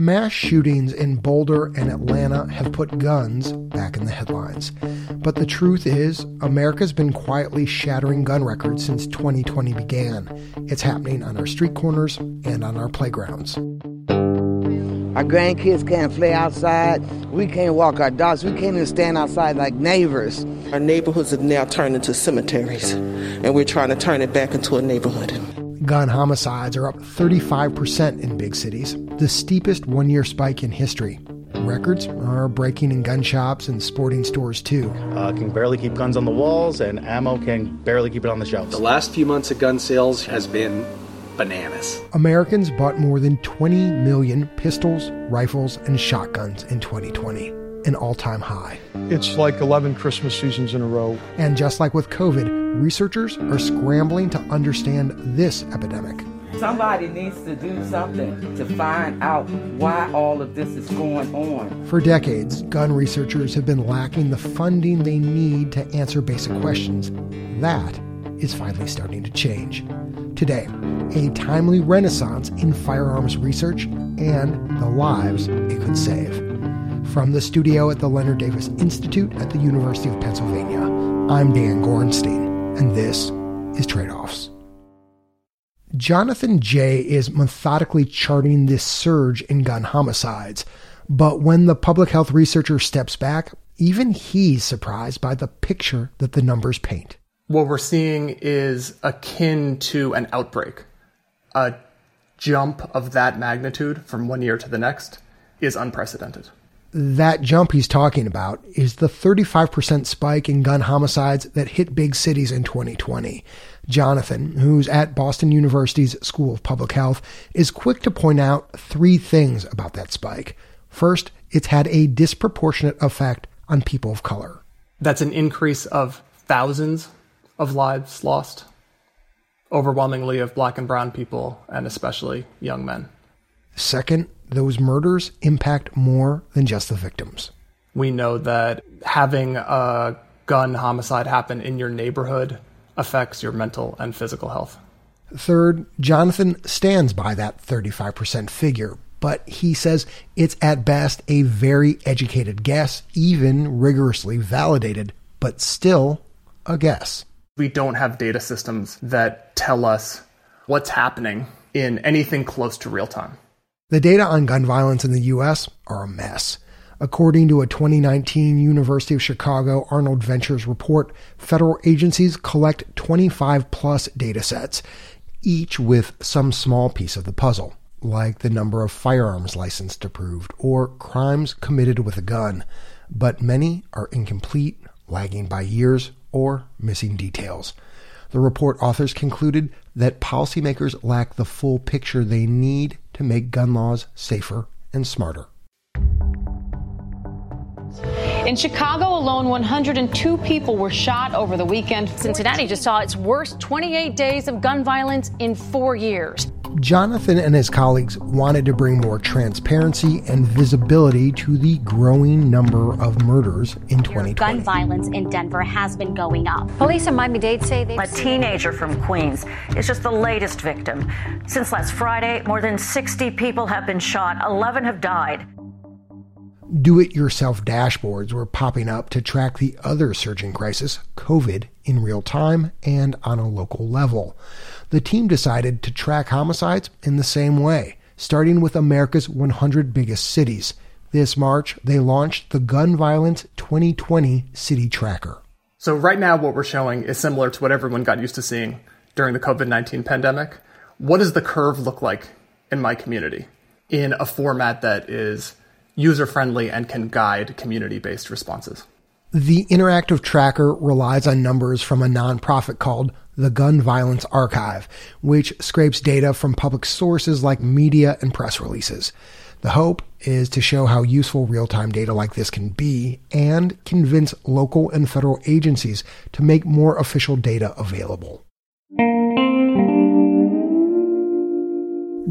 Mass shootings in Boulder and Atlanta have put guns back in the headlines. But the truth is, America's been quietly shattering gun records since 2020 began. It's happening on our street corners and on our playgrounds. Our grandkids can't play outside. We can't walk our dogs. We can't even stand outside like neighbors. Our neighborhoods have now turned into cemeteries, and we're trying to turn it back into a neighborhood. Gun homicides are up 35% in big cities, the steepest one year spike in history. Records are breaking in gun shops and sporting stores too. Uh, can barely keep guns on the walls, and ammo can barely keep it on the shelves. The last few months of gun sales has been bananas. Americans bought more than 20 million pistols, rifles, and shotguns in 2020, an all time high. It's like 11 Christmas seasons in a row. And just like with COVID, researchers are scrambling to understand this epidemic. Somebody needs to do something to find out why all of this is going on. For decades, gun researchers have been lacking the funding they need to answer basic questions. That is finally starting to change. Today, a timely renaissance in firearms research and the lives it could save. From the studio at the Leonard Davis Institute at the University of Pennsylvania, I'm Dan Gorenstein, and this is Trade Offs. Jonathan Jay is methodically charting this surge in gun homicides, but when the public health researcher steps back, even he's surprised by the picture that the numbers paint. What we're seeing is akin to an outbreak. A jump of that magnitude from one year to the next is unprecedented. That jump he's talking about is the 35% spike in gun homicides that hit big cities in 2020. Jonathan, who's at Boston University's School of Public Health, is quick to point out three things about that spike. First, it's had a disproportionate effect on people of color. That's an increase of thousands of lives lost, overwhelmingly of black and brown people, and especially young men. Second, those murders impact more than just the victims. We know that having a gun homicide happen in your neighborhood affects your mental and physical health. Third, Jonathan stands by that 35% figure, but he says it's at best a very educated guess, even rigorously validated, but still a guess. We don't have data systems that tell us what's happening in anything close to real time. The data on gun violence in the U.S. are a mess. According to a 2019 University of Chicago Arnold Ventures report, federal agencies collect 25 plus data sets, each with some small piece of the puzzle, like the number of firearms licensed approved or crimes committed with a gun. But many are incomplete, lagging by years, or missing details. The report authors concluded that policymakers lack the full picture they need to make gun laws safer and smarter. In Chicago alone, 102 people were shot over the weekend. Cincinnati just saw its worst 28 days of gun violence in four years. Jonathan and his colleagues wanted to bring more transparency and visibility to the growing number of murders in 2020. Gun violence in Denver has been going up. Police in Miami Dade say they A teenager from Queens is just the latest victim. Since last Friday, more than 60 people have been shot, 11 have died. Do it yourself dashboards were popping up to track the other surging crisis, COVID, in real time and on a local level. The team decided to track homicides in the same way, starting with America's 100 biggest cities. This March, they launched the Gun Violence 2020 City Tracker. So, right now, what we're showing is similar to what everyone got used to seeing during the COVID 19 pandemic. What does the curve look like in my community in a format that is user friendly and can guide community based responses. The interactive tracker relies on numbers from a nonprofit called the Gun Violence Archive, which scrapes data from public sources like media and press releases. The hope is to show how useful real time data like this can be and convince local and federal agencies to make more official data available.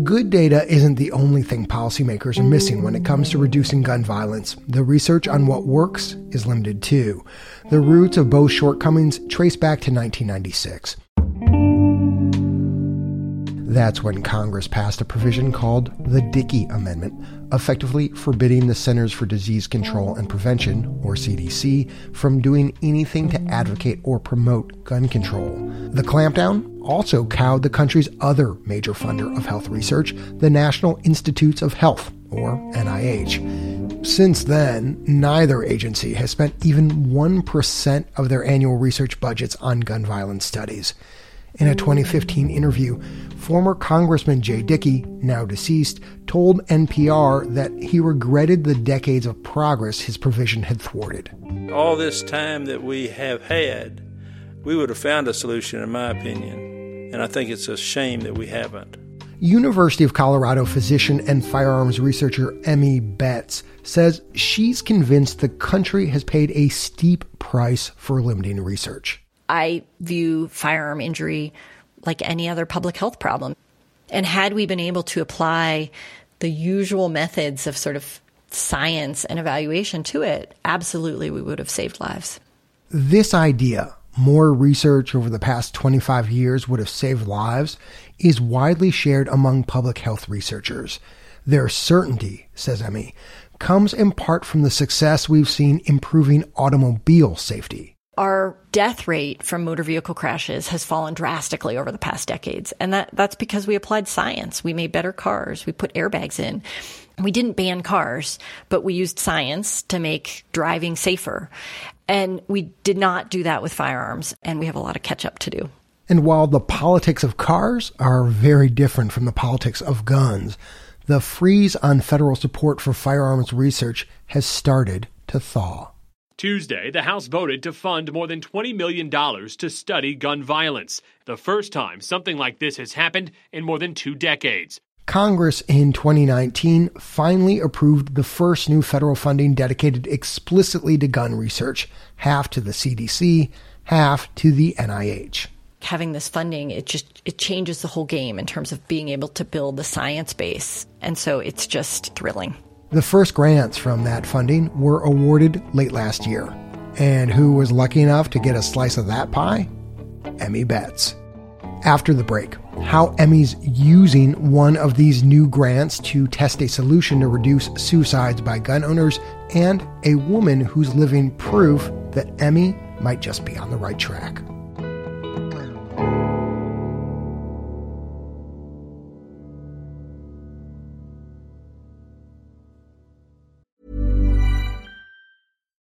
Good data isn't the only thing policymakers are missing when it comes to reducing gun violence. The research on what works is limited too. The roots of both shortcomings trace back to 1996. That's when Congress passed a provision called the Dickey Amendment, effectively forbidding the Centers for Disease Control and Prevention, or CDC, from doing anything to advocate or promote gun control. The clampdown also cowed the country's other major funder of health research, the National Institutes of Health, or NIH. Since then, neither agency has spent even 1% of their annual research budgets on gun violence studies. In a 2015 interview, former Congressman Jay Dickey, now deceased, told NPR that he regretted the decades of progress his provision had thwarted. All this time that we have had, we would have found a solution, in my opinion, and I think it's a shame that we haven't. University of Colorado physician and firearms researcher Emmy Betz says she's convinced the country has paid a steep price for limiting research. I view firearm injury like any other public health problem. And had we been able to apply the usual methods of sort of science and evaluation to it, absolutely we would have saved lives. This idea, more research over the past 25 years would have saved lives, is widely shared among public health researchers. Their certainty, says Emmy, comes in part from the success we've seen improving automobile safety our death rate from motor vehicle crashes has fallen drastically over the past decades. And that, that's because we applied science. We made better cars. We put airbags in. We didn't ban cars, but we used science to make driving safer. And we did not do that with firearms. And we have a lot of catch up to do. And while the politics of cars are very different from the politics of guns, the freeze on federal support for firearms research has started to thaw. Tuesday, the House voted to fund more than $20 million to study gun violence, the first time something like this has happened in more than two decades. Congress in 2019 finally approved the first new federal funding dedicated explicitly to gun research, half to the CDC, half to the NIH. Having this funding, it just it changes the whole game in terms of being able to build the science base. And so it's just thrilling. The first grants from that funding were awarded late last year. And who was lucky enough to get a slice of that pie? Emmy Betz. After the break, how Emmy's using one of these new grants to test a solution to reduce suicides by gun owners, and a woman who's living proof that Emmy might just be on the right track.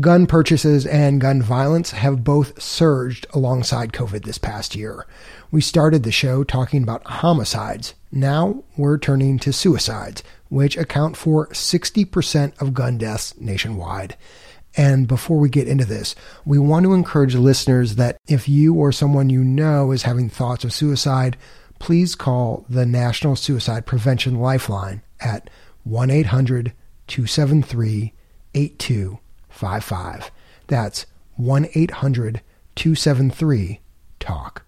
Gun purchases and gun violence have both surged alongside COVID this past year. We started the show talking about homicides. Now we're turning to suicides, which account for 60% of gun deaths nationwide. And before we get into this, we want to encourage listeners that if you or someone you know is having thoughts of suicide, please call the National Suicide Prevention Lifeline at 1 800 273 8255. That's 1 800 273 TALK.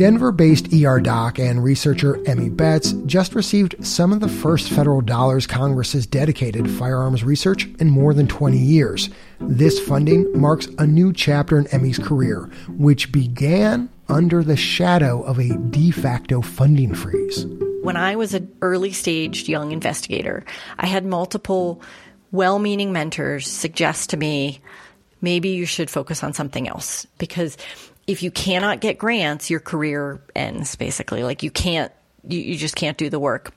Denver based ER doc and researcher Emmy Betz just received some of the first federal dollars Congress has dedicated firearms research in more than 20 years. This funding marks a new chapter in Emmy's career, which began under the shadow of a de facto funding freeze. When mm-hmm. I was an early stage young investigator, I had multiple well meaning mentors suggest to me maybe you should focus on something else because if you cannot get grants, your career ends basically. Like you can't, you, you just can't do the work.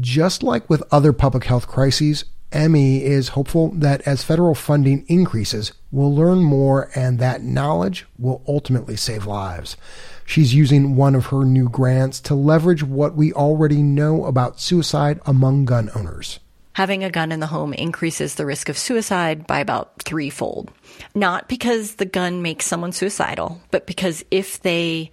Just like with other public health crises, Emmy is hopeful that as federal funding increases, we'll learn more and that knowledge will ultimately save lives. She's using one of her new grants to leverage what we already know about suicide among gun owners. Having a gun in the home increases the risk of suicide by about threefold. Not because the gun makes someone suicidal, but because if they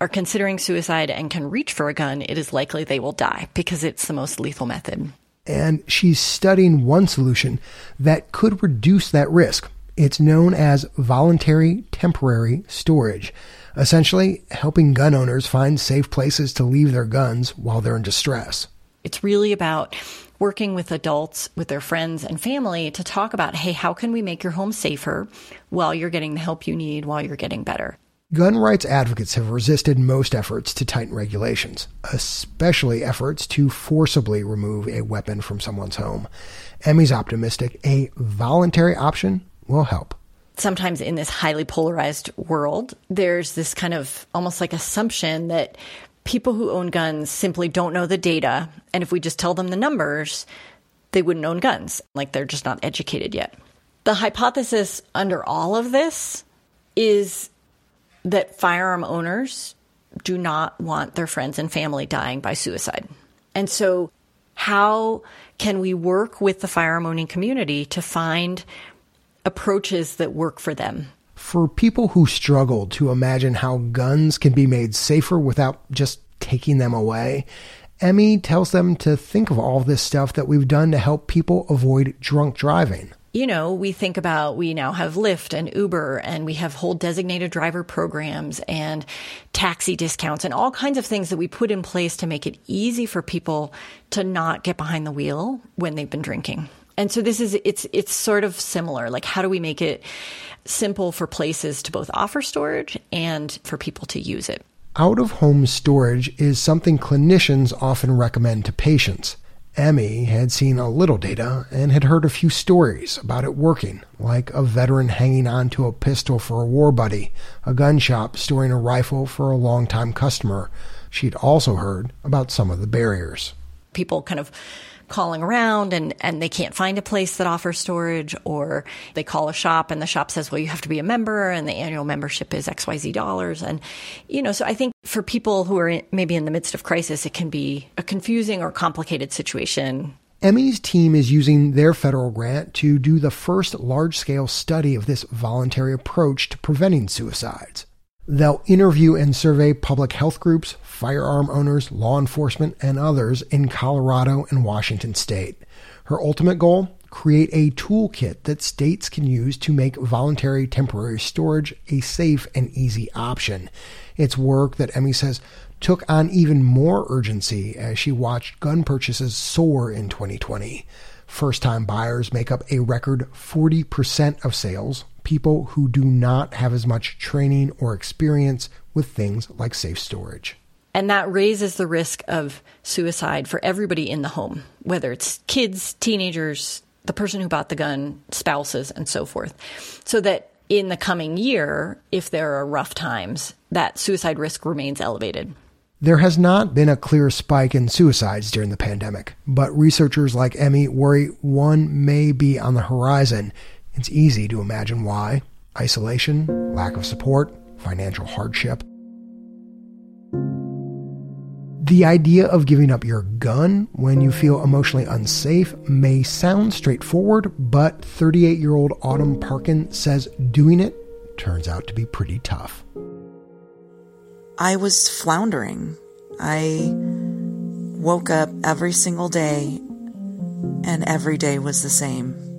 are considering suicide and can reach for a gun, it is likely they will die because it's the most lethal method. And she's studying one solution that could reduce that risk. It's known as voluntary temporary storage, essentially helping gun owners find safe places to leave their guns while they're in distress. It's really about working with adults, with their friends and family to talk about, hey, how can we make your home safer while you're getting the help you need, while you're getting better? Gun rights advocates have resisted most efforts to tighten regulations, especially efforts to forcibly remove a weapon from someone's home. Emmy's optimistic a voluntary option will help. Sometimes in this highly polarized world, there's this kind of almost like assumption that people who own guns simply don't know the data. And if we just tell them the numbers, they wouldn't own guns. Like they're just not educated yet. The hypothesis under all of this is that firearm owners do not want their friends and family dying by suicide. And so, how can we work with the firearm owning community to find approaches that work for them? For people who struggle to imagine how guns can be made safer without just taking them away, Emmy tells them to think of all this stuff that we've done to help people avoid drunk driving you know, we think about we now have Lyft and Uber and we have whole designated driver programs and taxi discounts and all kinds of things that we put in place to make it easy for people to not get behind the wheel when they've been drinking. And so this is it's it's sort of similar. Like how do we make it simple for places to both offer storage and for people to use it? Out of home storage is something clinicians often recommend to patients. Emmy had seen a little data and had heard a few stories about it working, like a veteran hanging on to a pistol for a war buddy, a gun shop storing a rifle for a longtime customer. She'd also heard about some of the barriers. People kind of calling around and, and they can't find a place that offers storage or they call a shop and the shop says, well, you have to be a member and the annual membership is XYZ dollars. And, you know, so I think for people who are in, maybe in the midst of crisis, it can be a confusing or complicated situation. Emmy's team is using their federal grant to do the first large scale study of this voluntary approach to preventing suicides. They'll interview and survey public health groups, firearm owners, law enforcement, and others in Colorado and Washington state. Her ultimate goal? Create a toolkit that states can use to make voluntary temporary storage a safe and easy option. It's work that Emmy says took on even more urgency as she watched gun purchases soar in 2020. First time buyers make up a record 40% of sales, people who do not have as much training or experience with things like safe storage. And that raises the risk of suicide for everybody in the home, whether it's kids, teenagers, the person who bought the gun, spouses, and so forth. So that in the coming year, if there are rough times, that suicide risk remains elevated. There has not been a clear spike in suicides during the pandemic, but researchers like Emmy worry one may be on the horizon it's easy to imagine why isolation, lack of support, financial hardship. The idea of giving up your gun when you feel emotionally unsafe may sound straightforward, but 38 year old Autumn Parkin says doing it turns out to be pretty tough. I was floundering. I woke up every single day, and every day was the same.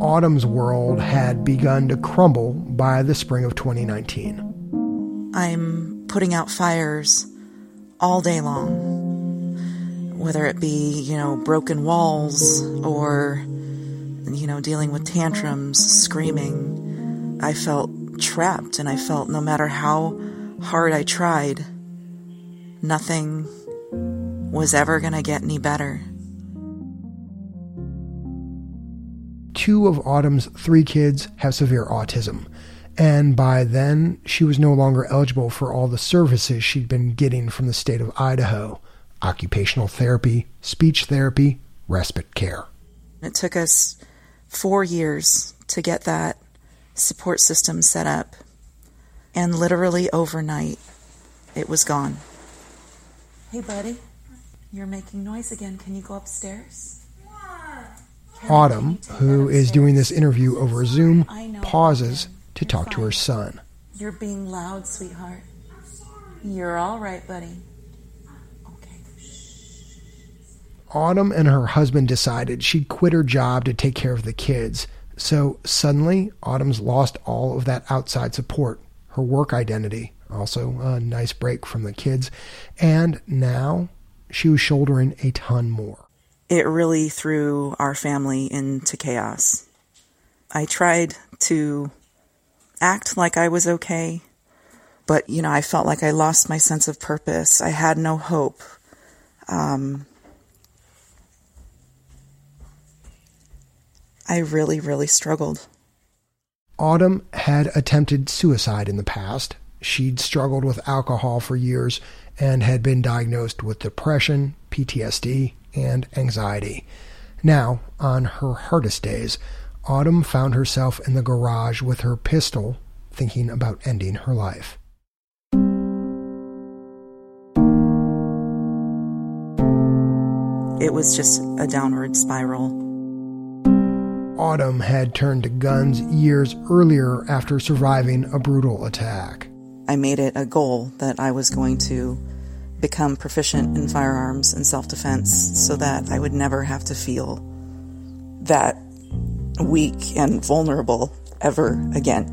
Autumn's world had begun to crumble by the spring of 2019. I'm putting out fires all day long, whether it be, you know, broken walls or, you know, dealing with tantrums, screaming. I felt trapped and I felt no matter how hard I tried, nothing was ever going to get any better. Two of Autumn's three kids have severe autism, and by then she was no longer eligible for all the services she'd been getting from the state of Idaho occupational therapy, speech therapy, respite care. It took us four years to get that support system set up, and literally overnight, it was gone. Hey, buddy, you're making noise again. Can you go upstairs? Autumn, who is doing this interview over Zoom, pauses to talk to her son. You're being loud, sweetheart. You're all right, buddy. Autumn and her husband decided she'd quit her job to take care of the kids. So suddenly, Autumn's lost all of that outside support, her work identity, also a nice break from the kids, and now she was shouldering a ton more. It really threw our family into chaos. I tried to act like I was okay, but you know, I felt like I lost my sense of purpose. I had no hope. Um, I really, really struggled. Autumn had attempted suicide in the past. She'd struggled with alcohol for years and had been diagnosed with depression, PTSD, and anxiety. Now, on her hardest days, Autumn found herself in the garage with her pistol, thinking about ending her life. It was just a downward spiral. Autumn had turned to guns years earlier after surviving a brutal attack. I made it a goal that I was going to become proficient in firearms and self defense so that I would never have to feel that weak and vulnerable ever again.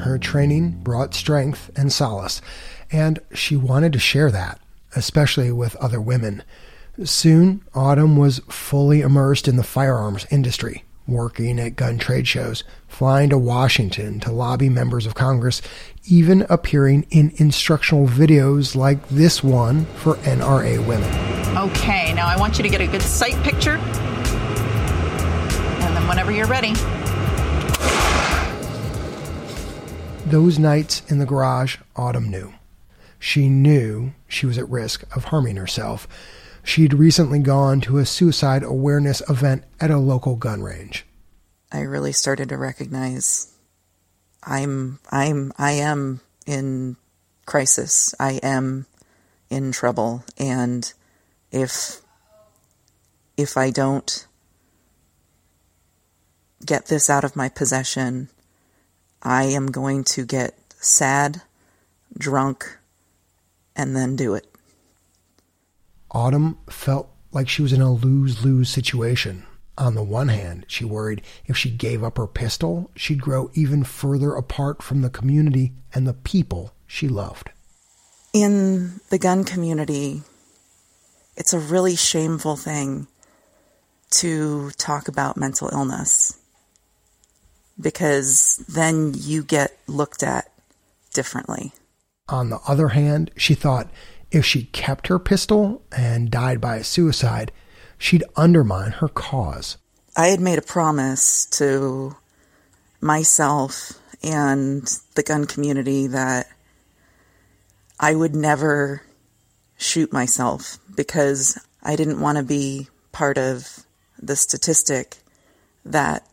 Her training brought strength and solace, and she wanted to share that, especially with other women. Soon, Autumn was fully immersed in the firearms industry, working at gun trade shows, flying to Washington to lobby members of Congress, even appearing in instructional videos like this one for NRA women. Okay, now I want you to get a good sight picture. And then whenever you're ready. Those nights in the garage, Autumn knew. She knew she was at risk of harming herself. She'd recently gone to a suicide awareness event at a local gun range. I really started to recognize I'm I'm I am in crisis. I am in trouble and if if I don't get this out of my possession, I am going to get sad, drunk, and then do it. Autumn felt like she was in a lose lose situation. On the one hand, she worried if she gave up her pistol, she'd grow even further apart from the community and the people she loved. In the gun community, it's a really shameful thing to talk about mental illness because then you get looked at differently. On the other hand, she thought if she kept her pistol and died by suicide, she'd undermine her cause. I had made a promise to myself and the gun community that I would never shoot myself because I didn't want to be part of the statistic that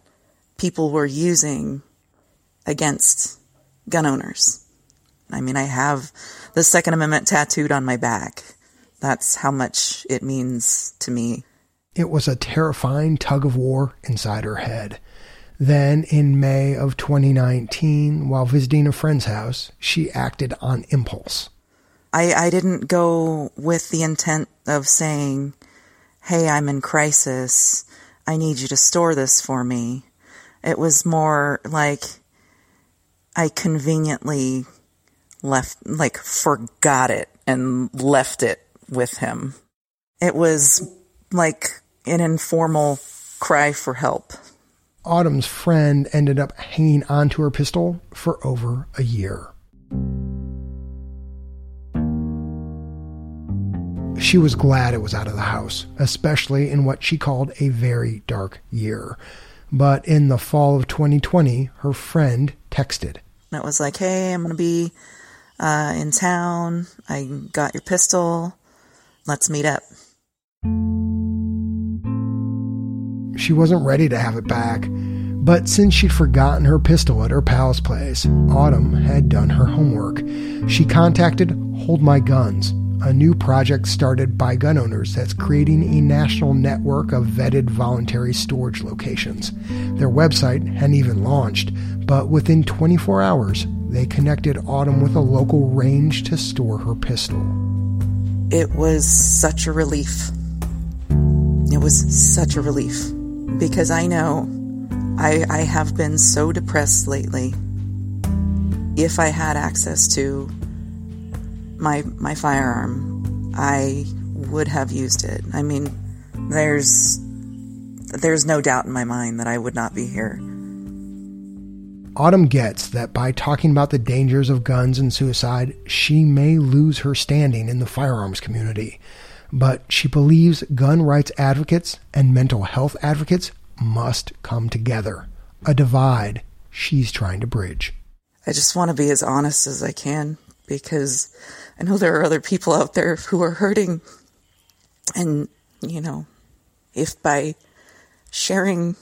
people were using against gun owners. I mean, I have the Second Amendment tattooed on my back. That's how much it means to me. It was a terrifying tug of war inside her head. Then, in May of 2019, while visiting a friend's house, she acted on impulse. I, I didn't go with the intent of saying, Hey, I'm in crisis. I need you to store this for me. It was more like I conveniently left, like, forgot it and left it with him. It was like an informal cry for help. Autumn's friend ended up hanging onto her pistol for over a year. She was glad it was out of the house, especially in what she called a very dark year. But in the fall of 2020, her friend texted. That was like, hey, I'm going to be uh, in town. I got your pistol. Let's meet up. She wasn't ready to have it back. But since she'd forgotten her pistol at her pal's place, Autumn had done her homework. She contacted Hold My Guns, a new project started by gun owners that's creating a national network of vetted voluntary storage locations. Their website hadn't even launched, but within 24 hours, they connected Autumn with a local range to store her pistol. It was such a relief. It was such a relief because I know I, I have been so depressed lately. If I had access to my my firearm, I would have used it. I mean, there's there's no doubt in my mind that I would not be here. Autumn gets that by talking about the dangers of guns and suicide, she may lose her standing in the firearms community. But she believes gun rights advocates and mental health advocates must come together. A divide she's trying to bridge. I just want to be as honest as I can because I know there are other people out there who are hurting. And, you know, if by sharing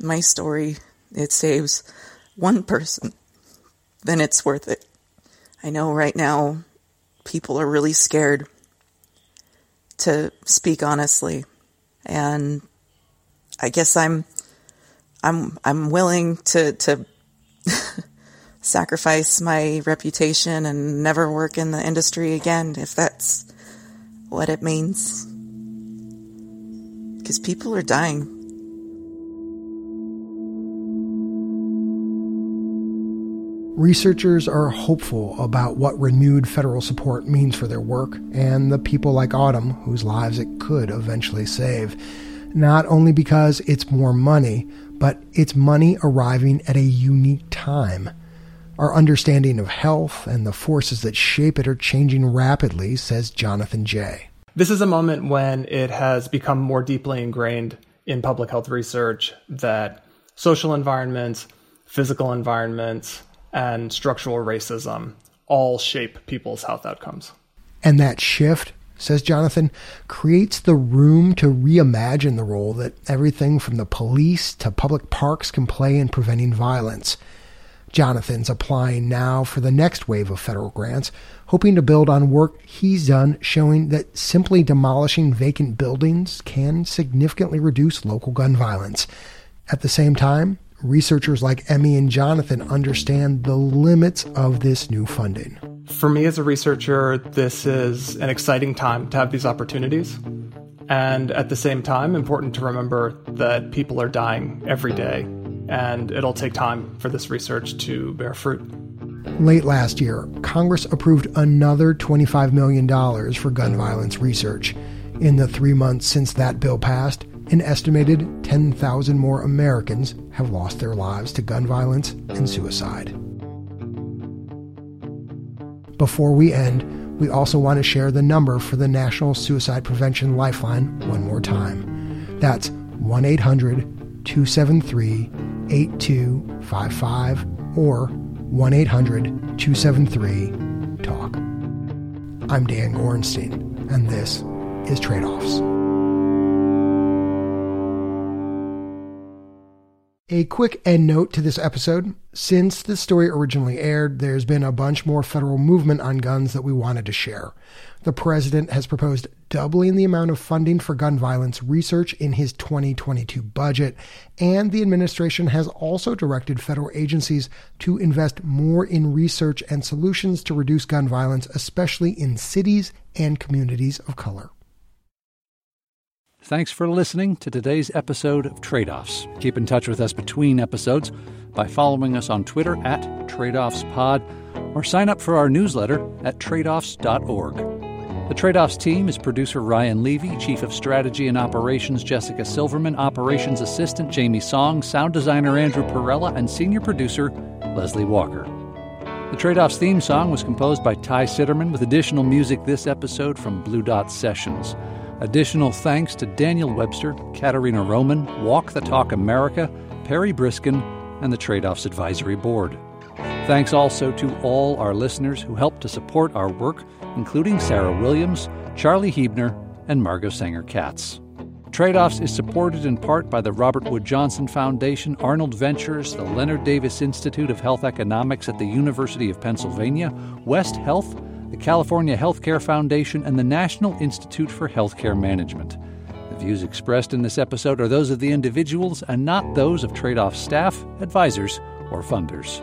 my story it saves one person, then it's worth it. I know right now people are really scared to speak honestly. And I guess I'm I'm I'm willing to to sacrifice my reputation and never work in the industry again if that's what it means. Because people are dying. Researchers are hopeful about what renewed federal support means for their work and the people like Autumn whose lives it could eventually save. Not only because it's more money, but it's money arriving at a unique time. Our understanding of health and the forces that shape it are changing rapidly, says Jonathan Jay. This is a moment when it has become more deeply ingrained in public health research that social environments, physical environments, and structural racism all shape people's health outcomes. And that shift, says Jonathan, creates the room to reimagine the role that everything from the police to public parks can play in preventing violence. Jonathan's applying now for the next wave of federal grants, hoping to build on work he's done showing that simply demolishing vacant buildings can significantly reduce local gun violence. At the same time, researchers like Emmy and Jonathan understand the limits of this new funding. For me as a researcher, this is an exciting time to have these opportunities. And at the same time, important to remember that people are dying every day, and it'll take time for this research to bear fruit. Late last year, Congress approved another $25 million for gun violence research. In the three months since that bill passed, an estimated 10,000 more Americans have lost their lives to gun violence and suicide. Before we end, we also want to share the number for the National Suicide Prevention Lifeline one more time. That's 1 800 273 8255 or 1 800 273 TALK. I'm Dan Gorenstein, and this is Trade Offs. A quick end note to this episode. Since this story originally aired, there's been a bunch more federal movement on guns that we wanted to share. The president has proposed doubling the amount of funding for gun violence research in his 2022 budget, and the administration has also directed federal agencies to invest more in research and solutions to reduce gun violence, especially in cities and communities of color. Thanks for listening to today's episode of Trade Offs. Keep in touch with us between episodes by following us on Twitter at TradeOffsPod or sign up for our newsletter at tradeoffs.org. The Trade Offs team is producer Ryan Levy, Chief of Strategy and Operations Jessica Silverman, Operations Assistant Jamie Song, Sound Designer Andrew Perella, and Senior Producer Leslie Walker. The Trade Offs theme song was composed by Ty Citerman with additional music this episode from Blue Dot Sessions. Additional thanks to Daniel Webster, Katarina Roman, Walk the Talk America, Perry Briskin, and the Trade Offs Advisory Board. Thanks also to all our listeners who helped to support our work, including Sarah Williams, Charlie Hebner, and Margot Sanger Katz. Trade Offs is supported in part by the Robert Wood Johnson Foundation, Arnold Ventures, the Leonard Davis Institute of Health Economics at the University of Pennsylvania, West Health, the California Healthcare Foundation, and the National Institute for Healthcare Management. The views expressed in this episode are those of the individuals and not those of Trade Off staff, advisors, or funders.